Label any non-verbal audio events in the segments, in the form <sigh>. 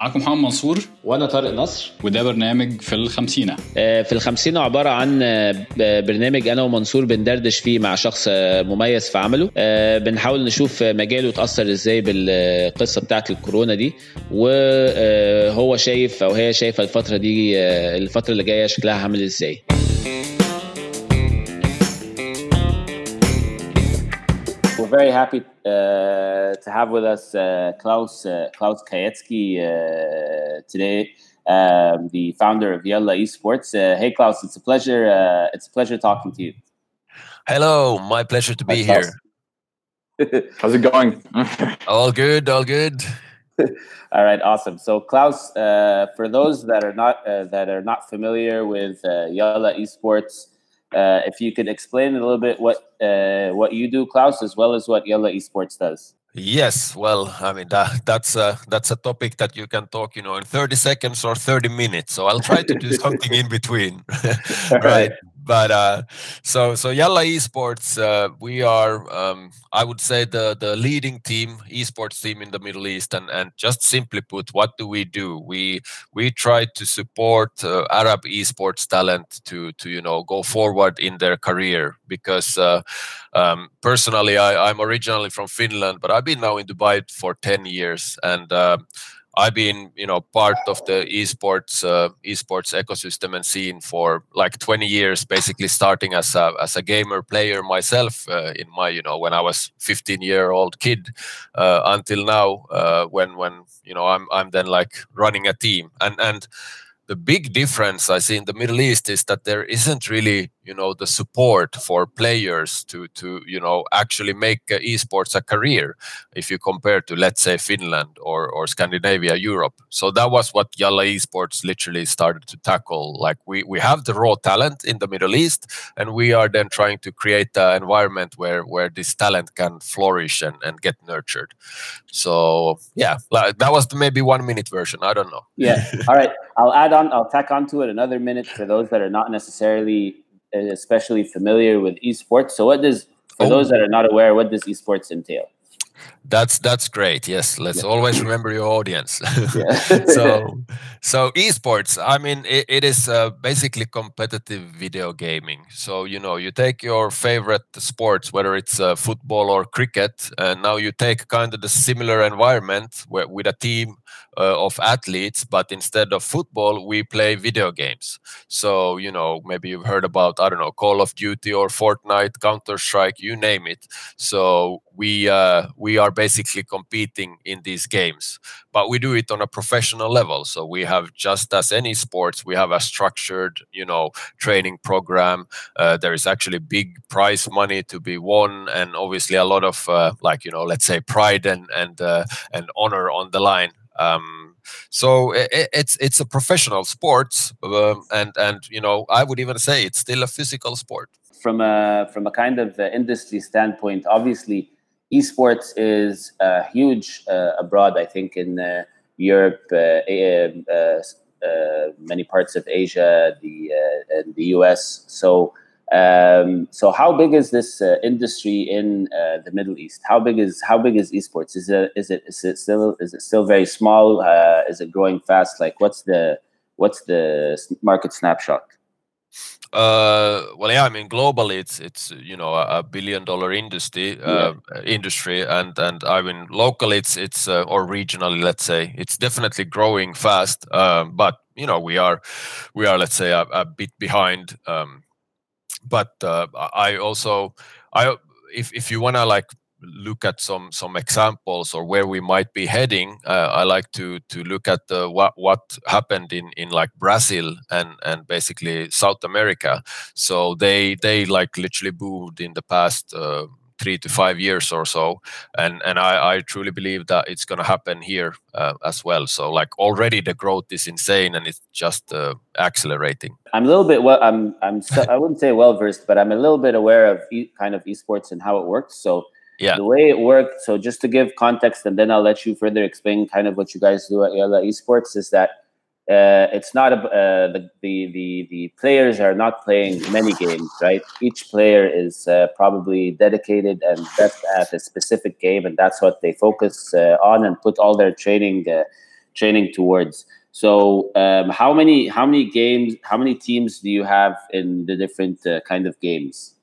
معاكم محمد منصور. وأنا طارق نصر. وده برنامج في الخمسينة. آه، في الخمسين عبارة عن آه، برنامج أنا ومنصور بندردش فيه مع شخص آه، مميز في عمله. بنحاول نشوف مجاله اتأثر إزاي بالقصة بتاعة الكورونا دي. وهو شايف أو هي شايفة الفترة دي الفترة اللي جاية شكلها عامل إزاي. We're very happy uh, to have with us uh, Klaus uh, Klaus Kajetski uh, today, um, the founder of Yalla Esports. Uh, hey, Klaus, it's a pleasure. Uh, it's a pleasure talking to you. Hello, my pleasure to be Hi, here. <laughs> How's it going? <laughs> All good, all good. <laughs> All right, awesome. So, Klaus, uh, for those that are not uh, that are not familiar with uh, Yalla Esports, uh, if you could explain a little bit what uh, what you do, Klaus, as well as what Yalla Esports does. Yes, well, I mean that that's a that's a topic that you can talk, you know, in 30 seconds or 30 minutes. So I'll try to do <laughs> something in between. <laughs> <laughs> right. But uh so so Yalla Esports, uh, we are um I would say the the leading team, esports team in the Middle East. And and just simply put, what do we do? We we try to support uh, Arab esports talent to to you know go forward in their career. Because uh, um, personally I, I'm originally from Finland, but I've been now in Dubai for 10 years. And uh, I've been you know part of the esports uh, esports ecosystem and scene for like 20 years basically starting as a as a gamer player myself uh, in my you know when I was 15 year old kid uh, until now uh, when when you know I'm I'm then like running a team. And and the big difference I see in the Middle East is that there isn't really, you know, the support for players to to you know actually make uh, esports a career. If you compare to let's say Finland or or Scandinavia, Europe. So that was what Yalla Esports literally started to tackle. Like we we have the raw talent in the Middle East, and we are then trying to create an environment where where this talent can flourish and and get nurtured. So yeah, that was the maybe one minute version. I don't know. Yeah. <laughs> All right. I'll add on. I'll tack onto it another minute for those that are not necessarily especially familiar with esports. So, what does for Oh. those that are not aware, what does esports entail? That's that's great. Yes, let's always remember your audience. <laughs> So, so esports. I mean, it, it is uh, basically competitive video gaming. So you know, you take your favorite sports, whether it's uh, football or cricket, and now you take kind of the similar environment where, with a team uh, of athletes, but instead of football, we play video games. So you know, maybe you've heard about I don't know, Call of Duty or Fortnite, Counter Strike, you name it. So we uh, we are basically competing in these games, but we do it on a professional level. So we have just as any sports, we have a structured, you know, training program. Uh, there is actually big prize money to be won, and obviously a lot of uh, like you know, let's say pride and and uh, and honor on the line. Um, so i i- it's it's a professional sport, um, and and you know, I would even say it's still a physical sport. from a from a kind of uh, industry standpoint, obviously, esports is huge uh, abroad. I think in uh, Europe, uh, uh, many parts of Asia, the and the US. So, um, so how big is this uh, industry in uh, the Middle East? How big is how big is esports? Is it is it is it still is it still very small? Uh, is it growing fast? Like, what's the what's the market snapshot? Uh, well, yeah, I mean, globally, it's it's you know a, a billion dollar industry uh, industry, and and I mean, locally, it's it's uh, or regionally, let's say, it's definitely growing fast. Um, but you know, we are we are let's say a, a bit behind. Um, but uh, I I also I if if you wanna like look at some some examples or where we might be heading uh, i like to to look at the, what what happened in in like brazil and and basically south america so they they like literally boomed in the past uh, three to five years or so and and i i truly believe that it's going to happen here uh, as well so like already the growth is insane and it's just uh, accelerating I'm a little bit well. I'm I'm so, I wouldn't say well versed, but I'm a little bit aware of e- kind of esports and how it works. So Yeah. the way it worked. So just to give context, and then I'll let you further explain kind of what you guys do at Yalla Esports is that uh, it's not a uh, the, the the the players are not playing many games, right? Each player is uh, probably dedicated and best at a specific game, and that's what they focus uh, on and put all their training uh, training towards. So, um, how many how many games, how many teams do you have in the different uh, kind of games?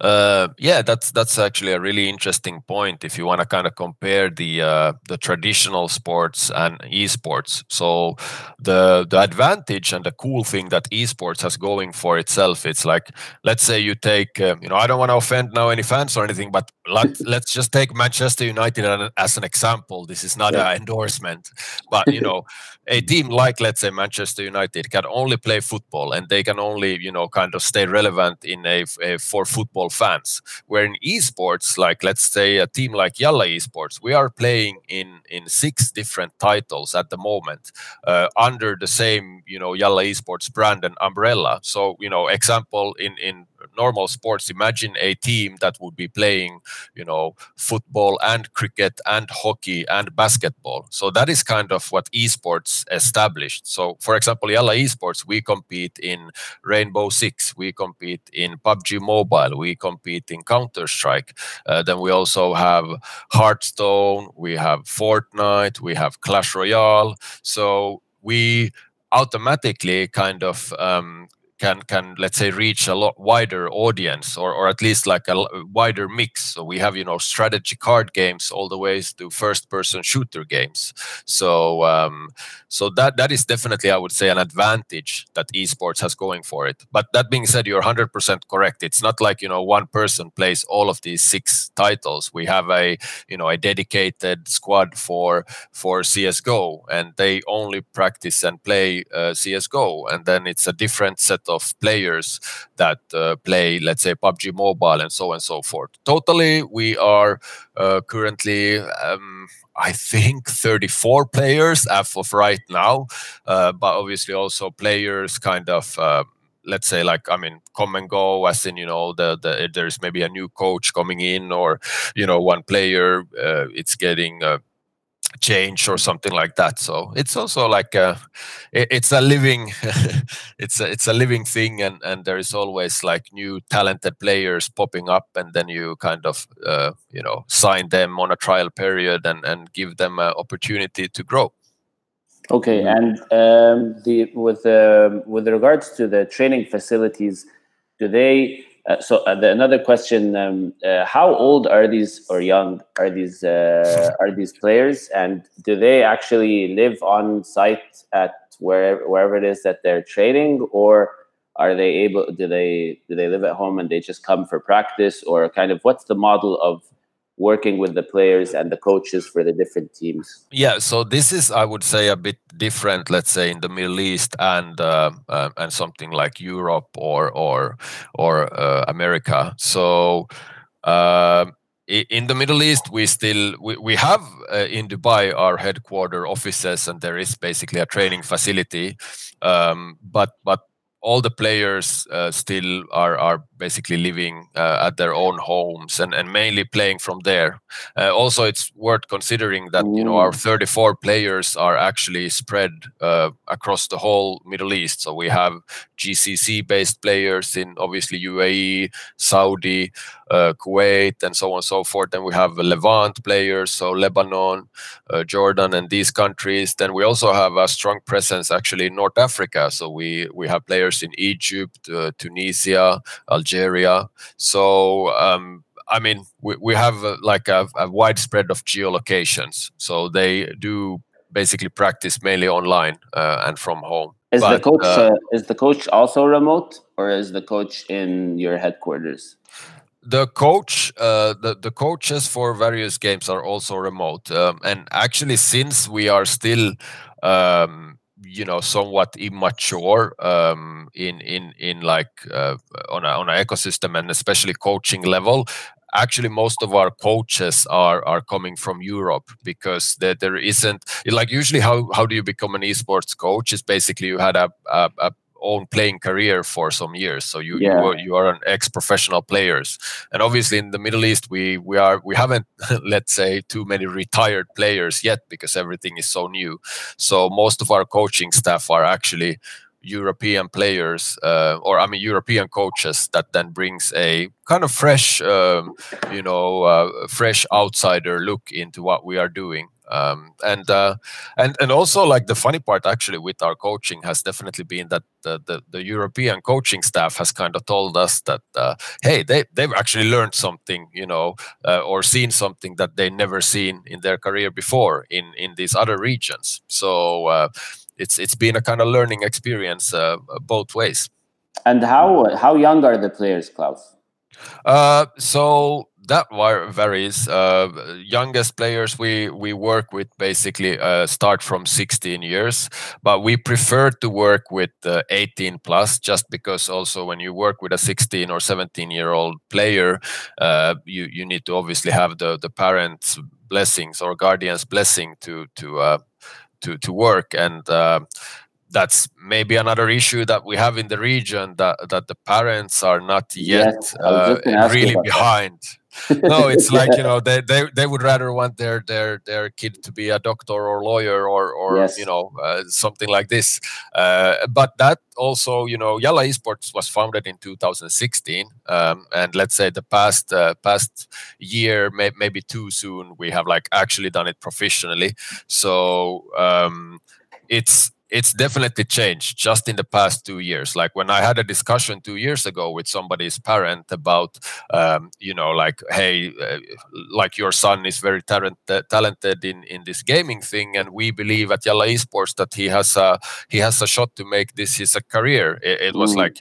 Uh, yeah, that's that's actually a really interesting point. If you want to kind of compare the uh, the traditional sports and esports, so the the advantage and the cool thing that esports has going for itself, it's like let's say you take uh, you know I don't want to offend now any fans or anything, but let, <laughs> let's just take Manchester United as an example. This is not yeah. an endorsement, but you know a team like let's say Manchester United can only play football and they can only you know kind of stay relevant in a, a for football fans. Where in esports, like let's say a team like Yalla Esports, we are playing in in six different titles at the moment uh, under the same you know Yalla Esports brand and umbrella. So you know, example in in normal sports, imagine a team that would be playing you know football and cricket and hockey and basketball. So that is kind of what esports established. So for example, Yalla Esports, we compete in Rainbow Six, we compete in PUBG Mobile, we compete in Counter Strike. Uh, then we also have Hearthstone, we have Fortnite, we have Clash Royale. So we automatically kind of um, can can let's say reach a lot wider audience or or at least like a wider mix. So we have you know strategy card games all the ways to first person shooter games. So um, so that that is definitely i would say an advantage that esports has going for it. But that being said you're 100% correct. It's not like you know one person plays all of these six titles. We have a you know a dedicated squad for for csgo and they only practice and play uh, csgo and then it's a different set of players that uh, play, let's say, PUBG Mobile and so on and so forth. Totally, we are uh, currently. Um, I think 34 players as of right now, uh, but obviously also players kind of uh, let's say like i mean come and go as in you know the, the there's maybe a new coach coming in or you know one player uh, it's getting uh, change or something like that. So it's also like a, it's a living <laughs> it's a, it's a living thing and and there is always like new talented players popping up and then you kind of uh, you know sign them on a trial period and and give them an opportunity to grow. Okay and um, the with um, with regards to the training facilities do they uh, so uh, the, another question: um, uh, How old are these or young are these uh, are these players, and do they actually live on site at wherever wherever it is that they're training, or are they able? Do they do they live at home and they just come for practice, or kind of what's the model of working with the players and the coaches for the different teams? Yeah, so this is, I would say, a bit different. Let's say in the Middle East and uh, uh, and something like Europe or or or uh, America. So. Um, in the Middle East, we still we, we have uh, in Dubai our headquarter offices, and there is basically a training facility. Um, but but all the players uh, still are are basically living uh, at their own homes and, and mainly playing from there. Uh, also, it's worth considering that you know our 34 players are actually spread uh, across the whole Middle East. So we have GCC-based players in obviously UAE, Saudi, uh, Kuwait, and so on and so forth. Then we have Levant players, so Lebanon, uh, Jordan, and these countries. Then we also have a strong presence actually in North Africa. So we we have players in Egypt, uh, Tunisia, Algeria. Area, so um, I mean, we, we have uh, like a, a widespread of geolocations. So they do basically practice mainly online uh, and from home. Is but, the coach uh, uh, is the coach also remote, or is the coach in your headquarters? the coach uh, the, the coaches for various games are also remote um, and actually since we are still um, you know somewhat immature um, in in in like uh, on a, on an ecosystem and especially coaching level. Actually most of our coaches are are coming from Europe because there, there isn't like usually how how do you become an esports coach is basically you had a, a, a own playing career for some years so you yeah. you, are, you, are, an ex-professional players and obviously in the middle east we we are we haven't <laughs> let's say too many retired players yet because everything is so new so most of our coaching staff are actually European players, uh, or I mean European coaches, that then brings a kind of fresh, um, you know, uh, fresh outsider look into what we are doing. Um, and uh, and and also like the funny part actually with our coaching has definitely been that the the, the European coaching staff has kind of told us that uh, hey they they've actually learned something you know uh, or seen something that they never seen in their career before in in these other regions. So uh, it's it's been a kind of learning experience uh, both ways. And how how young are the players klaus? Uh, so that varies. Uh, youngest players we we work with basically uh, start from 16 years, but we prefer to work with uh, 18 plus, just because also when you work with a 16 or 17 year old player, uh, you you need to obviously have the the parents' blessings or guardians' blessing to to uh, to to work and uh, that's maybe another issue that we have in the region that that the parents are not yet yes, uh, really behind. <laughs> No it's like you know they, they they would rather want their their their kid to be a doctor or lawyer or or yes. you know uh, something like this. Uh, but that also you know yalla esports was founded in 2016 um, and let's say the past uh, past year may, maybe too soon we have like actually done it professionally. So um, it's it's definitely changed just in the past two years. Like when i had a discussion two years ago with somebody's parent about um, you know like hey uh, like your son is very talent- talented in in this gaming thing and we believe at yalla esports that he has a he has a shot to make this his a career. It, it was mm. like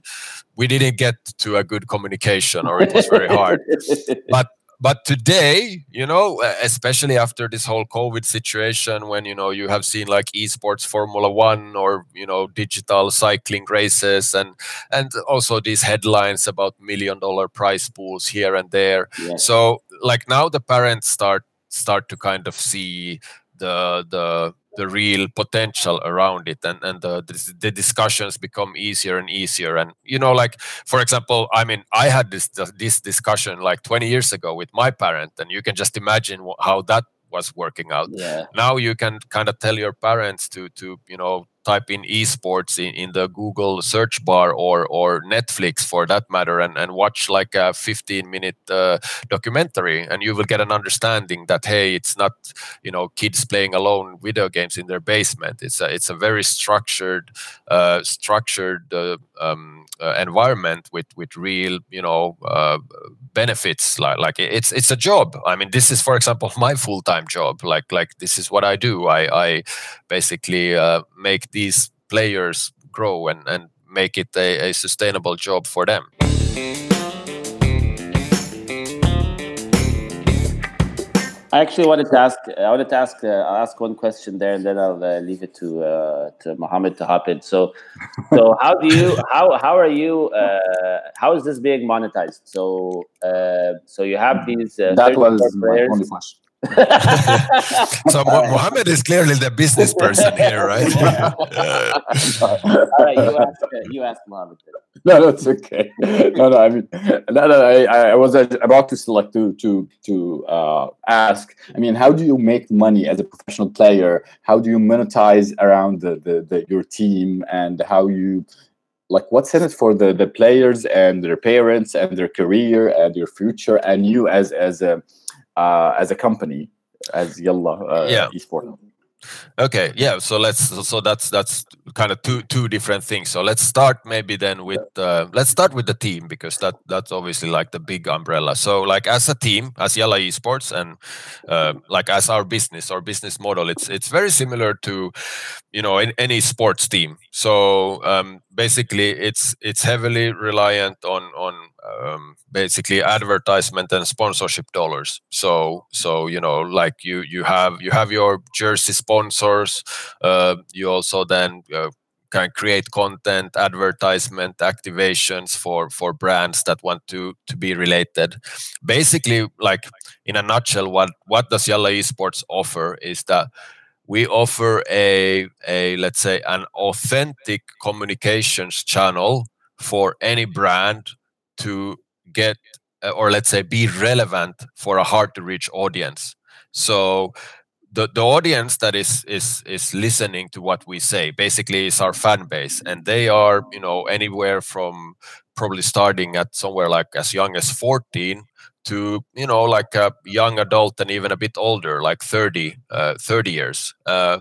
we didn't get to a good communication or it was very hard. <laughs> But but today you know especially after this whole covid situation when you know you have seen like esports formula 1 or you know digital cycling races and and also these headlines about million dollar prize pools here and there yeah. so like now the parents start start to kind of see the the the real potential around it and and the, the discussions become easier and easier and you know like for example i mean i had this this discussion like 20 years ago with my parent and you can just imagine how that was working out yeah. now you can kind of tell your parents to to you know type in esports in, in the Google search bar or or Netflix for that matter and, and watch like a 15 minute uh, documentary and you will get an understanding that hey it's not you know kids playing alone video games in their basement. It's a it's a very structured uh, structured uh, um, uh, environment with with real you know uh, benefits like like it's it's a job. I mean this is for example <laughs> my full-time job. Like like this is what i do. I i basically uh, make these players grow and and make it a, a sustainable job for them I actually wanted to ask. I wanted to ask. Uh, I'll ask one question there, and then I'll uh, leave it to uh, to Mohammed to hop in. So, so <laughs> how do you how how are you? Uh, how is this being monetized? So, uh, so you have these. Uh, that was my only question. <laughs> so Mohammed is clearly the business person here, right? <laughs> All right, you ask, you ask Mohammed. No, no, it's okay. No, no, I mean, no, no, I, I was about to select to to to uh, ask. I mean, how do you make money as a professional player? How do you monetize around the, the, the your team and how you like what's in it for the the players and their parents and their career and your future and you as as a uh, as a company as Yalla uh, yeah. Esport. Okay, yeah. So let's so that's that's kind of two two different things. So let's start maybe then with uh, let's start with the team because that that's obviously like the big umbrella. So like as a team, as Yalla Esports, and uh, like as our business, our business model, it's it's very similar to you know in any sports team. So um, basically, it's it's heavily reliant on on um, basically advertisement and sponsorship dollars. So so you know like you you have you have your jersey sponsors. Uh, you also then uh, can create content, advertisement, activations for for brands that want to to be related. Basically, like in a nutshell, what what does Yalla Esports offer is that we offer a a let's say an authentic communications channel for any brand to get uh, or let's say be relevant for a hard to reach audience. So the, the audience that is is is listening to what we say basically is our fan base and they are you know anywhere from probably starting at somewhere like as young as 14 to you know like a young adult and even a bit older like 30 uh, 30 years. Uh,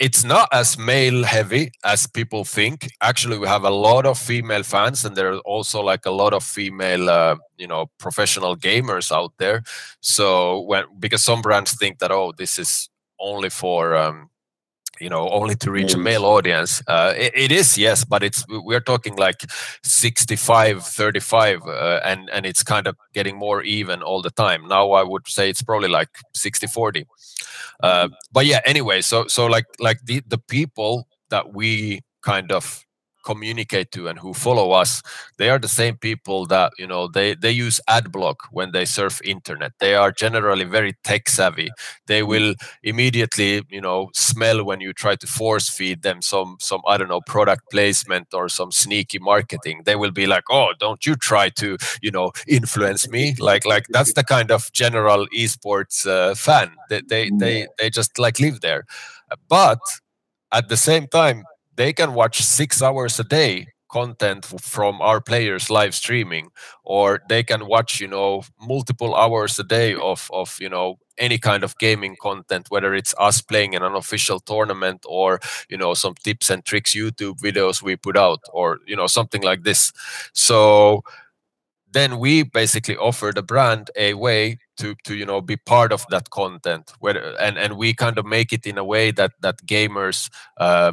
it's not as male heavy as people think. Actually we have a lot of female fans and there are also like a lot of female uh, you know professional gamers out there. So when because some brands think that oh this is only for um, you know only to reach a male audience. Uh, it, it is yes but it's we're talking like 65 35 uh, and and it's kind of getting more even all the time. Now i would say it's probably like 60 40 uh, but yeah anyway so so like like the the people that we kind of communicate to and who follow us they are the same people that you know they they use ad block when they surf internet. They are generally very tech savvy. They mm. will immediately you know smell when you try to force feed them some some i don't know product placement or some sneaky marketing. They will be like oh don't you try to you know influence me? Like like that's the kind of general esports uh, fan. They, they they they just like live there. But at the same time they can watch six hours a day content from our players live streaming or they can watch you know multiple hours a day of of you know any kind of gaming content whether it's us playing in an official tournament or you know some tips and tricks youtube videos we put out or you know something like this. So then we basically offer the brand a way to to you know be part of that content where and and we kind of make it in a way that that gamers uh,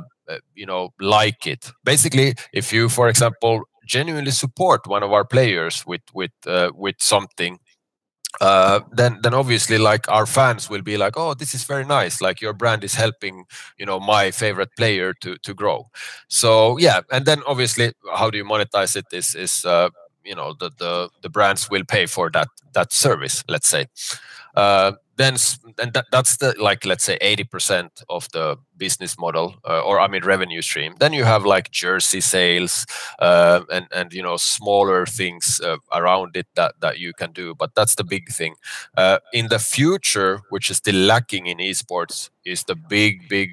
you know like it. Basically if you for example genuinely support one of our players with with uh, with something uh, then then obviously like our fans will be like oh this is very nice. Like your brand is helping you know my favorite player to to grow. So yeah and then obviously how do you monetize it is is uh, you know the, the the brands will pay for that that service let's say. Uh, then and that, that's the like let's say 80% of the business model uh, or i mean revenue stream. Then you have like jersey sales uh, and and you know smaller things uh, around it that that you can do but that's the big thing. Uh, in the future which is still lacking in esports is the big big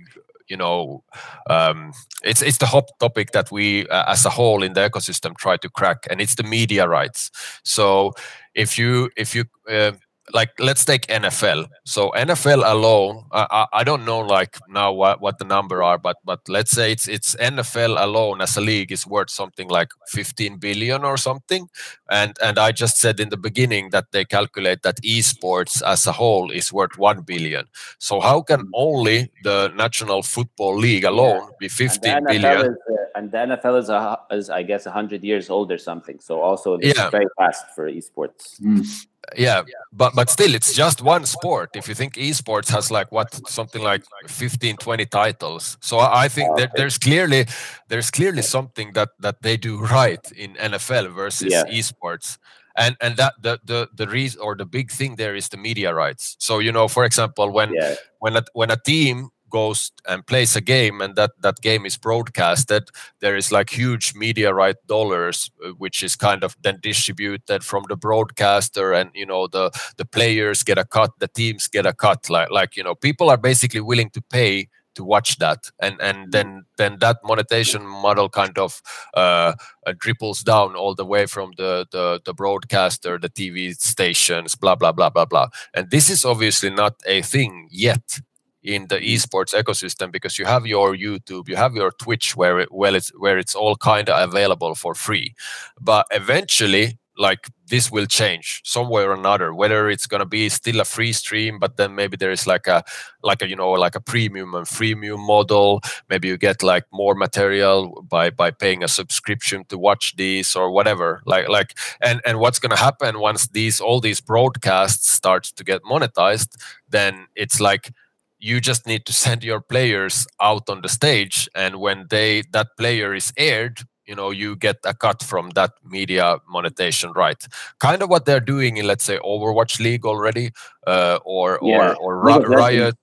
you know um, it's it's the hot topic that we uh, as a whole in the ecosystem try to crack and it's the media rights. So if you if you uh, like let's take NFL. So NFL alone, I, I don't know like now what, what the number are, but but let's say it's it's NFL alone as a league is worth something like 15 billion or something. And and I just said in the beginning that they calculate that esports as a whole is worth 1 billion. So how can only the National Football League alone yeah. be 15 billion? Is, uh, and the NFL is, a, is I guess 100 years old or something. So also this yeah. very fast for esports. Mm yeah but but still it's just one sport. If you think esports has like what something like 15 20 titles. So i think that there's clearly there's clearly something that that they do right in nfl versus yeah. esports. And and that the the the reason or the big thing there is the media rights. So you know for example when yeah. when a, when a team goes and plays a game and that that game is broadcasted there is like huge media right dollars uh, which is kind of then distributed from the broadcaster and you know the the players get a cut the teams get a cut like like you know people are basically willing to pay to watch that and and mm-hmm. then then that monetization model kind of uh, uh, triples down all the way from the, the the broadcaster the tv stations blah blah blah blah blah and this is obviously not a thing yet in the mm-hmm. esports ecosystem because you have your YouTube, you have your Twitch where it, well it's where it's all kind of available for free. But eventually, like this will change somewhere or another. Whether it's gonna be still a free stream, but then maybe there is like a like a you know like a premium and freemium model. Maybe you get like more material by by paying a subscription to watch these or whatever. Like like and and what's gonna happen once these all these broadcasts starts to get monetized? Then it's like you just need to <laughs> send your players out on the stage and when they that player is aired you know you get a cut from that media monetization right? Kind of what they're doing in let's say overwatch league already uh, or yeah. or or riot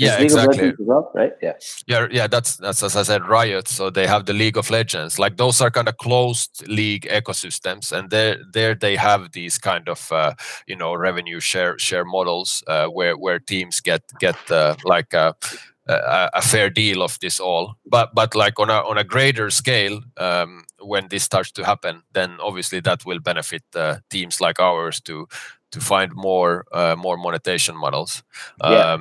yeah exactly well, right yeah yeah yeah that's that's as i said riot so they have the league of legends like those are kind of closed league ecosystems and there there they have these kind of uh, you know revenue share share models uh, where where teams get get uh, like uh, a, a, fair deal of this all. But but like on a on a greater scale, um, when this starts to happen, then obviously that will benefit uh, teams like ours to to find more uh, more monetization models. Yeah.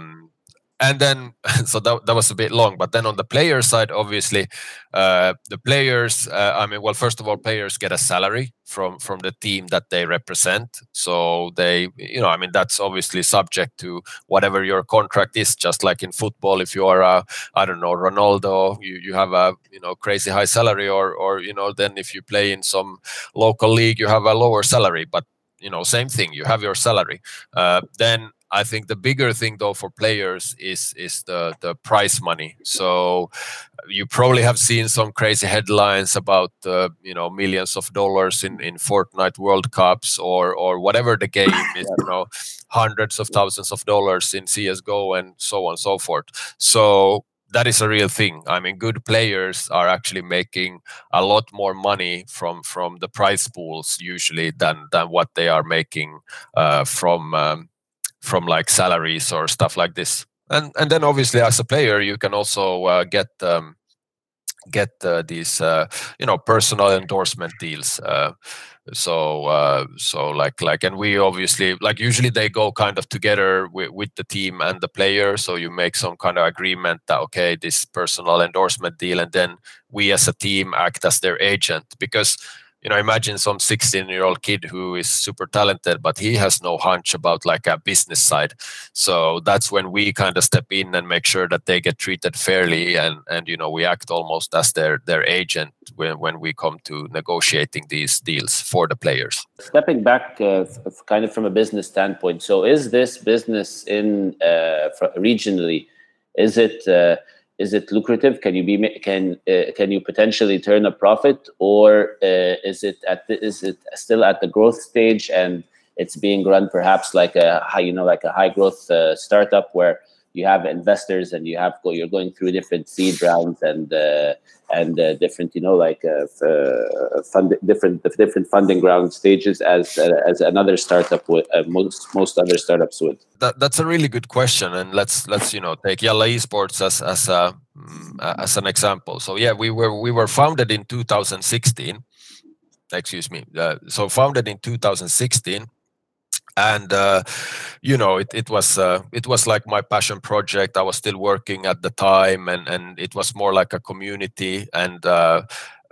And then <laughs> so that, that was a bit long but then on the player side obviously uh, the players uh, i mean well first of all players get a salary from from the team that they represent. So they you know i mean that's obviously subject to whatever your contract is just like in football if you are a i don't know ronaldo you, you have a you know crazy high salary or or you know then if you play in some local league you have a lower salary. But you know same thing you have your salary. Uh, then I think the bigger thing though for players is is the the prize money. So you probably have seen some crazy headlines about uh, you know millions of dollars in in Fortnite World Cups or or whatever the game is. You know, hundreds of thousands of dollars in CS:GO and so on and so forth. So that is a real thing. I mean, good players are actually making a lot more money from from the prize pools usually than than what they are making uh, from um, from like salaries or stuff like this. And and then obviously as a player you can also uh, get um, get uh, these uh, you know personal endorsement deals. Uh, so uh, so like like and we obviously like usually they go kind of together with, with the team and the player. So you make some kind of agreement that okay this personal endorsement deal, and then we as a team act as their agent because you know imagine some 16 year old kid who is super talented but he has no hunch about like a business side. So that's when we kind of step in and make sure that they get treated fairly and and you know we act almost as their their agent when, when we come to negotiating these deals for the players. Stepping back uh, kind of from a business standpoint so is this business in uh, regionally is it uh, is it lucrative? Can you be can uh, can you potentially turn a profit, or uh, is it at the, is it still at the growth stage and it's being run perhaps like a high you know like a high growth uh, startup where you have investors and you have go, you're going through different seed rounds and uh, and uh, different you know like uh, uh fund different different funding ground stages as uh, as another startup would uh, most most other startups would. That, that's a really good question and let's let's you know take Yalla Esports as as a mm, as an example. So yeah we were we were founded in 2016 excuse me. So founded in 2016 and uh, you know it, it was uh, it was like my passion project. I was still working at the time and and it was more like a community and uh,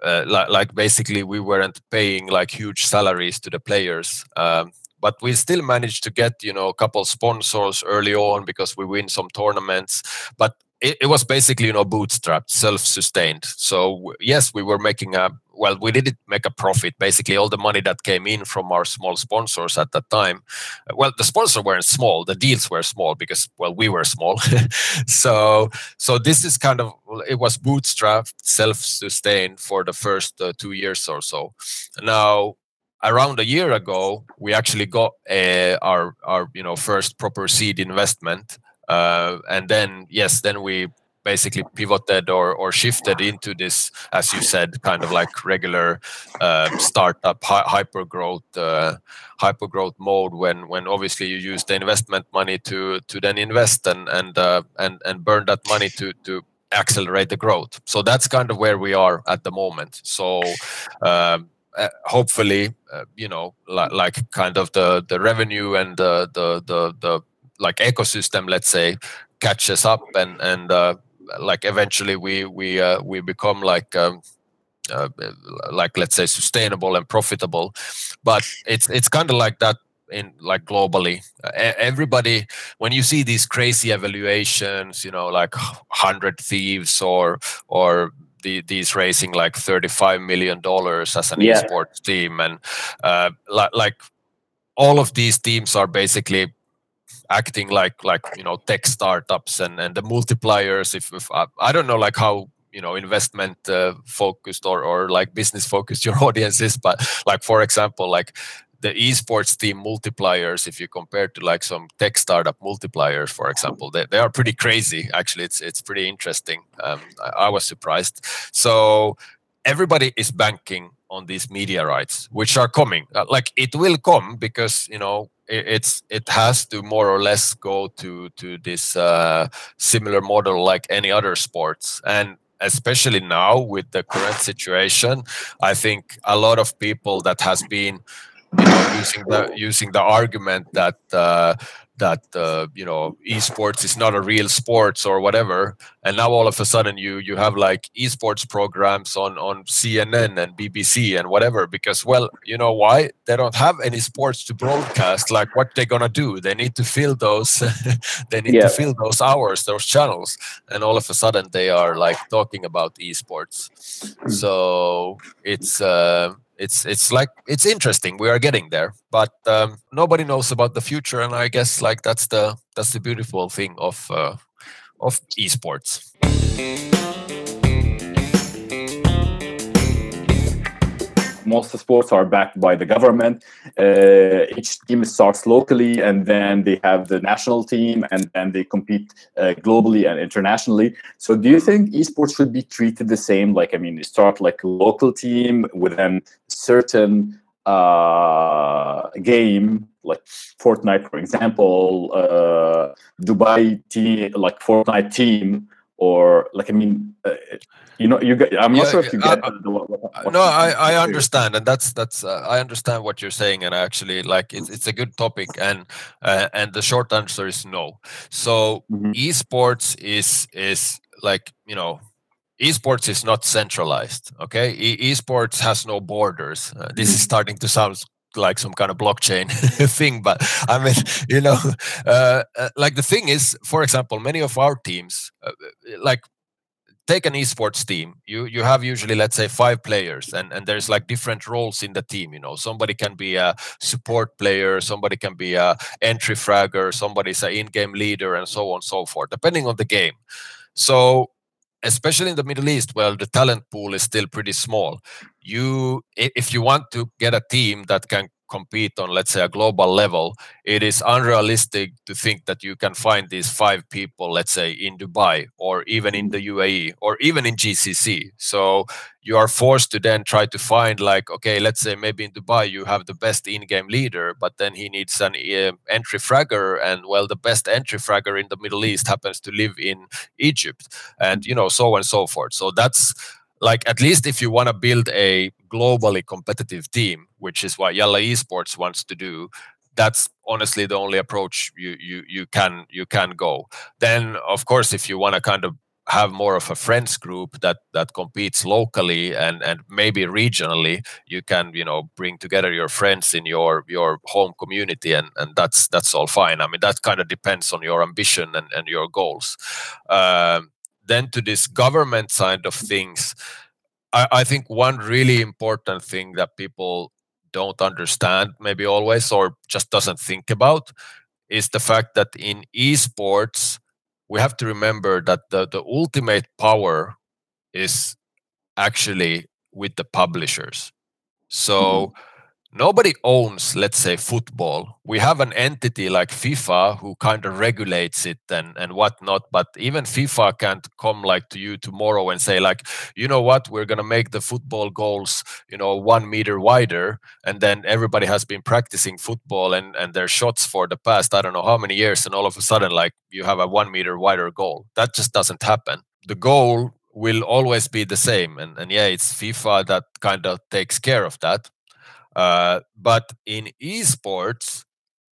uh like, like basically we weren't paying like huge salaries to the players um, but we still managed to get you know a couple sponsors early on because we win some tournaments. But it, it was basically you know bootstrapped self-sustained. So yes we were making a well we didn't make a profit. Basically all the money that came in from our small sponsors at that time well the sponsors weren't small. The deals were small because well we were small. <laughs> So so this is kind of it was bootstrapped self-sustained for the first uh, two years or so. Now around a year ago we actually got uh, our our you know first proper seed investment uh, and then yes then we basically pivoted or, or shifted into this as you said kind of like regular uh, startup hi- hyper growth uh, hyper growth mode when when obviously you use the investment money to to then invest and and uh, and and burn that money to to accelerate the growth. So that's kind of where we are at the moment. So um, uh, hopefully uh, you know like, like kind of the the revenue and the the the, the like ecosystem let's say catches up and and uh, like eventually we we uh, we become like um, uh, like let's say sustainable and profitable but it's it's kind of like that in like globally uh, everybody when you see these crazy evaluations you know like 100 thieves or or the, these raising like 35 million dollars as an yeah. esports team and uh, like, like all of these teams are basically acting like like you know tech startups and and the multipliers if, if I, I don't know like how you know investment uh, focused or or like business focused <laughs> your audience is but like for example like the esports team multipliers if you compare to like some tech startup multipliers for example they, they are pretty crazy actually. It's it's pretty interesting. Um, I, I was surprised. So everybody is banking on these media rights which are coming. Uh, like it will come because you know it's it has to more or less go to to this uh, similar model like any other sports. And especially now with the current situation i think a lot of people that has been you know, using the using the argument that uh, that uh, you know esports is not a real sports or whatever. And now all of a sudden you you have like esports programs on on cnn and bbc and whatever because well you know why? They don't have any sports to broadcast like what they're gonna do? They need to fill those <laughs> they need yeah. to fill those hours those channels. And all of a sudden they are like talking about esports. Hmm. so it's uh it's it's like it's interesting we are getting there but um, nobody knows about the future and i guess like that's the that's the beautiful thing of uh, of esports most sports are backed by the government. Uh, each team starts locally, and then they have the national team, and then they compete uh, globally and internationally. So, do you think esports should be treated the same? Like, I mean, start like a local team with a certain uh, game like Fortnite, for example, uh, Dubai team, like Fortnite team, or like I mean, uh, you know, you get. I'm not sure if you get. Uh, the, what, what, no, I, I understand, and that's that's uh, I understand what you're saying, and actually like it's it's a good topic, and uh, and the short answer is no. So mm-hmm. esports is is like you know esports is not centralized okay? E- esports has no borders. Uh, this is starting to sound like some kind of blockchain <laughs> thing but i mean <laughs> you know uh, uh, like the thing is for example many of our teams uh, like take an esports team. You you have usually let's say five players and and there's like different roles in the team you know? Somebody can be a support player somebody can be a entry fragger somebody's an in-game leader and so on and so forth depending on the game. So especially in the middle east well the talent pool is still pretty small you if you want to get a team that can compete on let's say a global level it is unrealistic to think that you can find these five people let's say in dubai or even in the uae or even in gcc so you are forced to then try to find like okay let's say maybe in dubai you have the best in-game leader but then he needs an uh, entry fragger and well the best entry fragger in the middle east happens to live in egypt and you know so on and so forth. So that's like at least if you want to build a globally competitive team, which is what Yalla Esports wants to do, that's honestly the only approach you you you can you can go. Then of course if you want to kind of have more of a friends group that that competes locally and and maybe regionally you can you know bring together your friends in your your home community and and that's that's all fine i mean that kind of depends on your ambition and and your goals um, then to this government side of things, I, I think one really important thing that people don't understand, maybe always, or just doesn't think about, is the fact that in esports, we have to remember that the, the ultimate power is actually with the publishers. So mm-hmm nobody owns let's say football. We have an entity like fifa who kind of regulates it and and whatnot but even fifa can't come like to you tomorrow and say like you know what? We're going to make the football goals you know one meter wider and then everybody has been practicing football and and their shots for the past i don't know how many years and all of a sudden like you have a one meter wider goal. That just doesn't happen. The goal will always be the same and, and yeah it's fifa that kind of takes care of that uh, but in esports,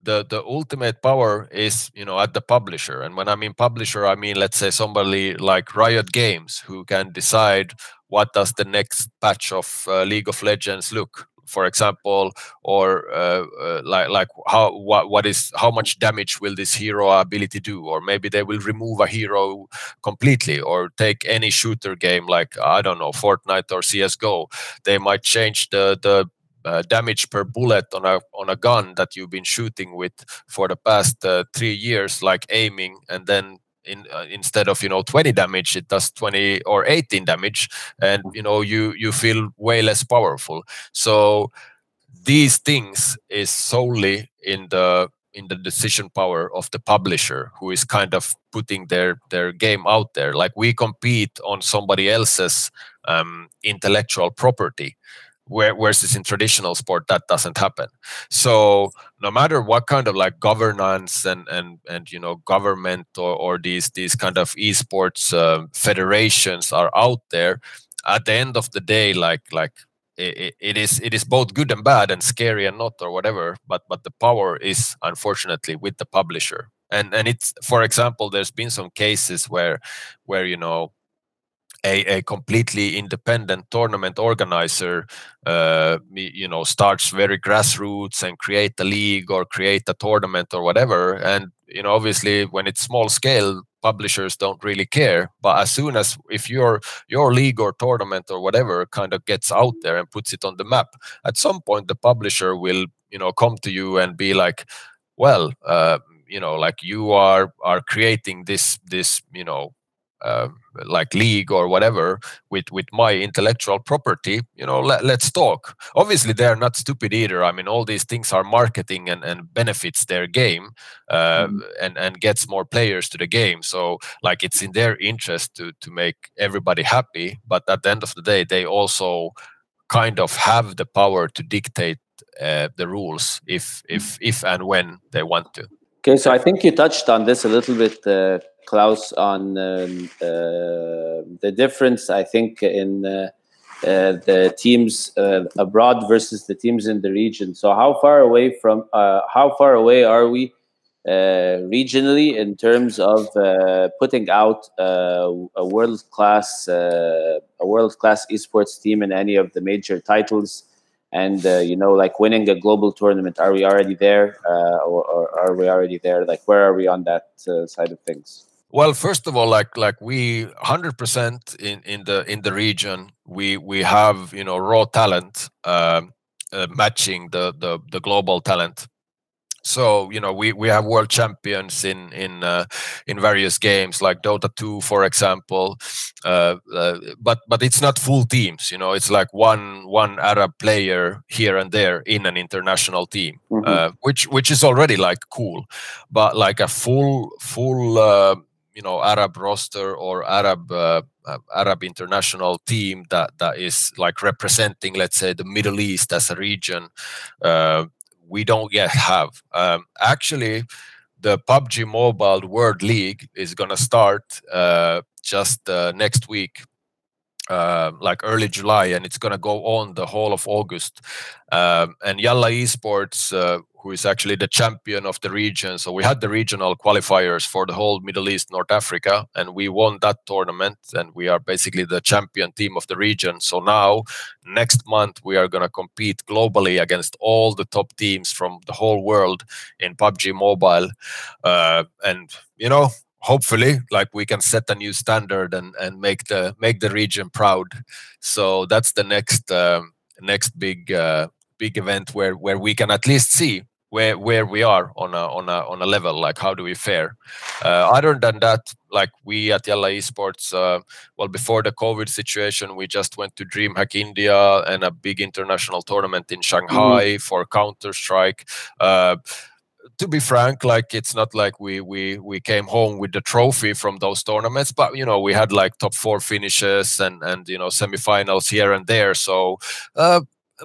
the the ultimate power is you know at the publisher. And when i mean publisher i mean let's say somebody like riot games who can decide what does the next patch of uh, league of legends look. For example or uh, uh, like like how what, what is how much damage will this hero ability do? Or maybe they will remove a hero completely or take any shooter game like i don't know fortnite or csgo they might change the the uh, damage per bullet on a on a gun that you've been shooting with for the past uh, three years, like aiming, and then in uh, instead of you know 20 damage, it does 20 or 18 damage, and you know you you feel way less powerful. So these things is solely in the in the decision power of the publisher who is kind of putting their their game out there like we compete on somebody else's um, intellectual property whereas in traditional sport that doesn't happen. So no matter what kind of like governance and and and you know government or, or these these kind of esports uh, federations are out there at the end of the day like like it, it is it is both good and bad and scary and not or whatever but but the power is unfortunately with the publisher. And and it's for example there's been some cases where where you know a, a completely independent tournament organizer uh, you know starts very grassroots and create a league or create a tournament or whatever. And you know obviously when it's small scale publishers don't really care. But as soon as if your your league or tournament or whatever kind of gets out there and puts it on the map at some point the publisher will you know come to you and be like well uh, you know like you are are creating this this you know uh, like league or whatever with with my intellectual property you know let, let's talk. Obviously they're not stupid either. I mean all these things are marketing and, and benefits their game uh, mm. and and gets more players to the game. So like it's in their interest to to make everybody happy but at the end of the day they also kind of have the power to dictate uh, the rules if if if and when they want to. Okay so i think you touched on this a little bit uh, Klaus on um, uh, the difference, I think, in uh, uh, the teams abroad versus the teams in the region. So, how far away from how far away are we regionally in terms of putting out a world class a world class esports team in any of the major titles? and uh, you know like winning a global tournament are we already there uh, or, or, are we already there like where are we on that uh, side of things well, first of all, like like we hundred percent in in the in the region, we we have you know raw talent um, uh, matching the the the global talent. So you know we we have world champions in in uh, in various games like Dota 2, for example. Uh, uh, but but it's not full teams. You know, it's like one one Arab player here and there in an international team, mm-hmm. Uh, which which is already like cool. But like a full full uh, you know Arab roster or Arab uh, uh, Arab international team that that is like representing, let's say, the Middle East as a region. Uh, we don't yet have. Um, actually, the PUBG Mobile World League is gonna start uh, just uh, next week. Uh, like early July, and it's going to go on the whole of August. Um, and Yalla Esports who is actually the champion of the region. So we had the regional qualifiers for the whole Middle East, North Africa, and we won that tournament. And we are basically the champion team of the region. So now, next month, we are going to compete globally against all the top teams from the whole world in PUBG Mobile. Uh, and, you know, hopefully like we can set a new standard and and make the make the region proud. So that's the next um, next big uh, big event where where we can at least see where where we are on a on a on a level like how do we fare. Uh, other than that like we at Yalla Esports uh, well before the covid situation we just went to dreamhack india and a big international tournament in shanghai mm-hmm. for counter strike uh, to be frank like it's not like we we we came home with the trophy from those tournaments but you know we had like top four finishes and and you know semifinals here and there. So uh,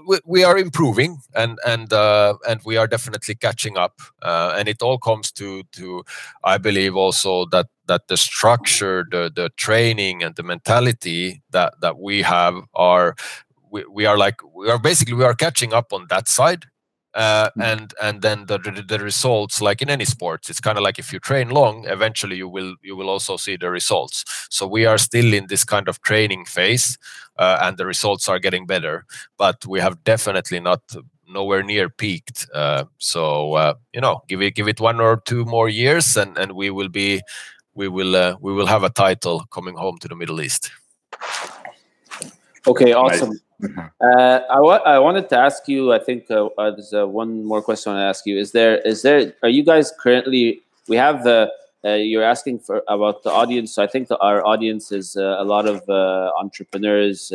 we, we are improving and and uh, and we are definitely catching up. Uh, and it all comes to to i believe also that that the structure the the training and the mentality that that we have are we, we are like we are basically we are catching up on that side uh, and and then the, the, the results like in any sports it's kind of like if you train long eventually you will you will also see the results. So we are still in this kind of training phase uh, and the results are getting better but we have definitely not nowhere near peaked uh, so uh, you know give it give it one or two more years and and we will be we will uh, we will have a title coming home to the middle east. Okay awesome. nice. Uh, I, wa- I wanted to ask you. I think uh, uh, there's uh, one more question I want to ask you. Is there is there are you guys currently? We have the uh, you're asking for about the audience. So I think the, our audience is a lot of entrepreneurs,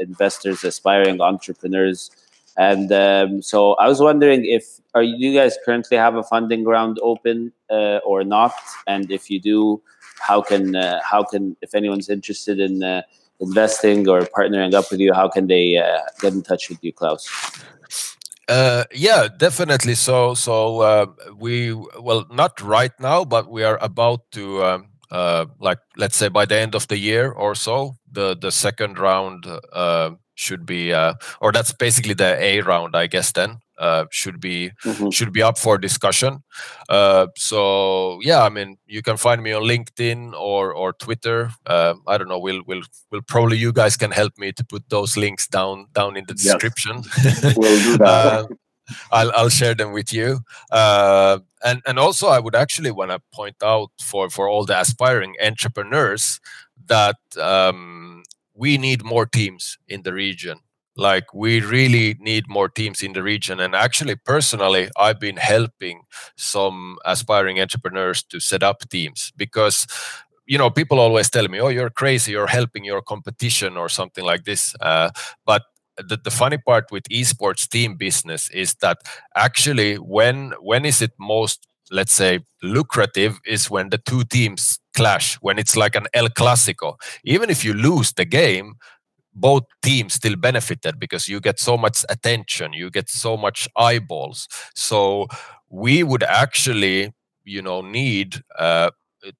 investors, aspiring entrepreneurs, and um, so I was wondering if are you guys currently have a funding round open or not, and if you do, how can how can if anyone's interested in investing or partnering up with you, how can they uh, get in touch with you, Klaus? Uh, yeah, definitely. So, so uh, we well, not right now, but we are about to, um, uh, like, let's say by the end of the year or so, the the second round uh, should be, uh, or that's basically the A round, I guess. Then uh, should be mm-hmm. should be up for discussion. Uh, so yeah, I mean, you can find me on LinkedIn or or Twitter. Uh, I don't know. We'll we'll we'll probably you guys can help me to put those links down down in the description. <laughs> We'll do that. Uh, <laughs> I'll I'll share them with you. Uh, and and also, I would actually want to point out for for all the aspiring entrepreneurs that. Um, we need more teams in the region like we really need more teams in the region. And actually personally i've been helping some aspiring entrepreneurs to set up teams because you know people always tell me oh you're crazy. You're helping your competition or something like this. Uh, but the, the funny part with esports team business is that actually when when is it most let's say lucrative is when the two teams clash when it's like an el clasico. Even if you lose the game both teams still benefited because you get so much attention you get so much eyeballs. So we would actually you know need uh,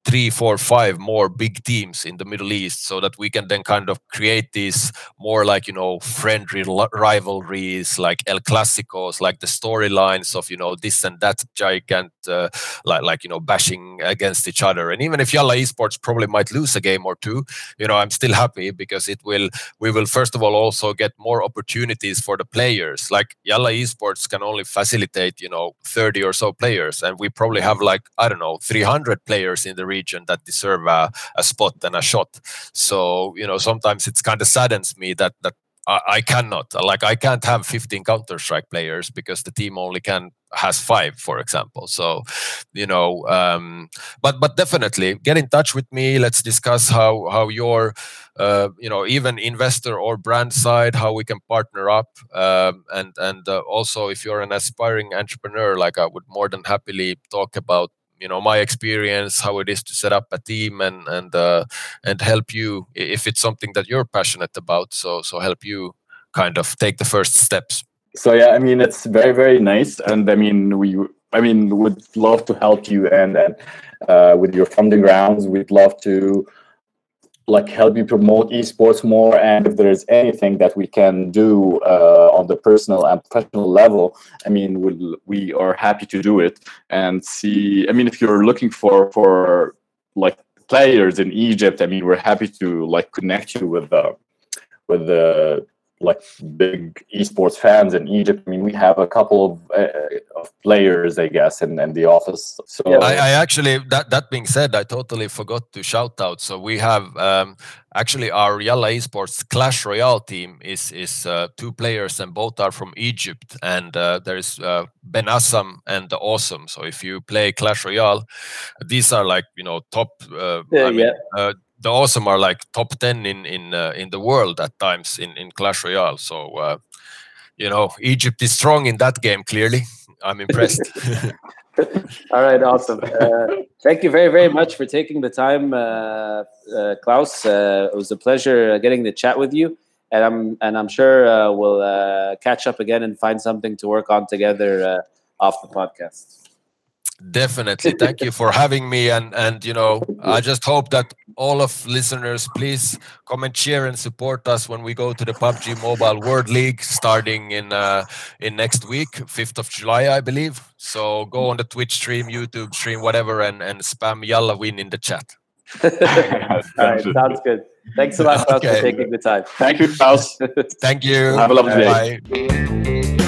three, four, five more big teams in the Middle East, so that we can then kind of create these more like you know friendly rivalries, like El Clásicos, like the storylines of you know this and that giant, uh, like like you know bashing against each other. And even if Yalla Esports probably might lose a game or two, you know I'm still happy because it will we will first of all also get more opportunities for the players. Like Yalla Esports can only facilitate you know 30 or so players, and we probably have like I don't know 300 players in the region that deserve a, a spot and a shot. So you know sometimes it's kind of saddens me that that I, cannot like I can't have 15 Counter Strike players because the team only can has five, for example. So, you know, um, but but definitely get in touch with me. Let's discuss how how your uh, you know even investor or brand side how we can partner up um, and and uh, also if you're an aspiring entrepreneur like i would more than happily talk about you know my experience how it is to set up a team and and uh, and help you if it's something that you're passionate about. So so help you kind of take the first steps. So yeah i mean it's very very nice. And i mean we i mean would love to help you and and uh, with your funding rounds. We'd love to like help you promote esports more and if there's anything that we can do uh, on the personal and professional level i mean we'll, we are happy to do it and see i mean if you're looking for for like players in egypt i mean we're happy to like connect you with the with the like big esports fans in Egypt. I mean, we have a couple of, uh, of players, I guess, in, in the office. So yeah, I, I, actually that that being said, I totally forgot to shout out. So we have um, actually our Yalla Esports Clash Royale team is is uh, two players, and both are from Egypt. And uh, there's uh, Ben Assam and the Awesome. So if you play Clash Royale, these are like you know top. Uh, yeah, I mean, yeah uh, the awesome are like top 10 in in uh, in the world at times in in clash royale. So uh, you know egypt is strong in that game clearly. I'm impressed. <laughs> <laughs> All right awesome. Uh, thank you very very much for taking the time uh, uh, klaus. Uh, it was a pleasure getting to chat with you. And i'm and i'm sure we'll catch up again and find something to work on together off the podcast definitely. Thank you for having me. And and you know i just hope that all of listeners please comment share and support us when we go to the pubg mobile world league starting in uh in next week 5th of july i believe. So go on the twitch stream youtube stream whatever and and spam yalla win in the chat. <laughs> All right sounds good. Thanks a lot okay. for taking the time. Thank you Klaus. thank you. Have a lovely day. Bye.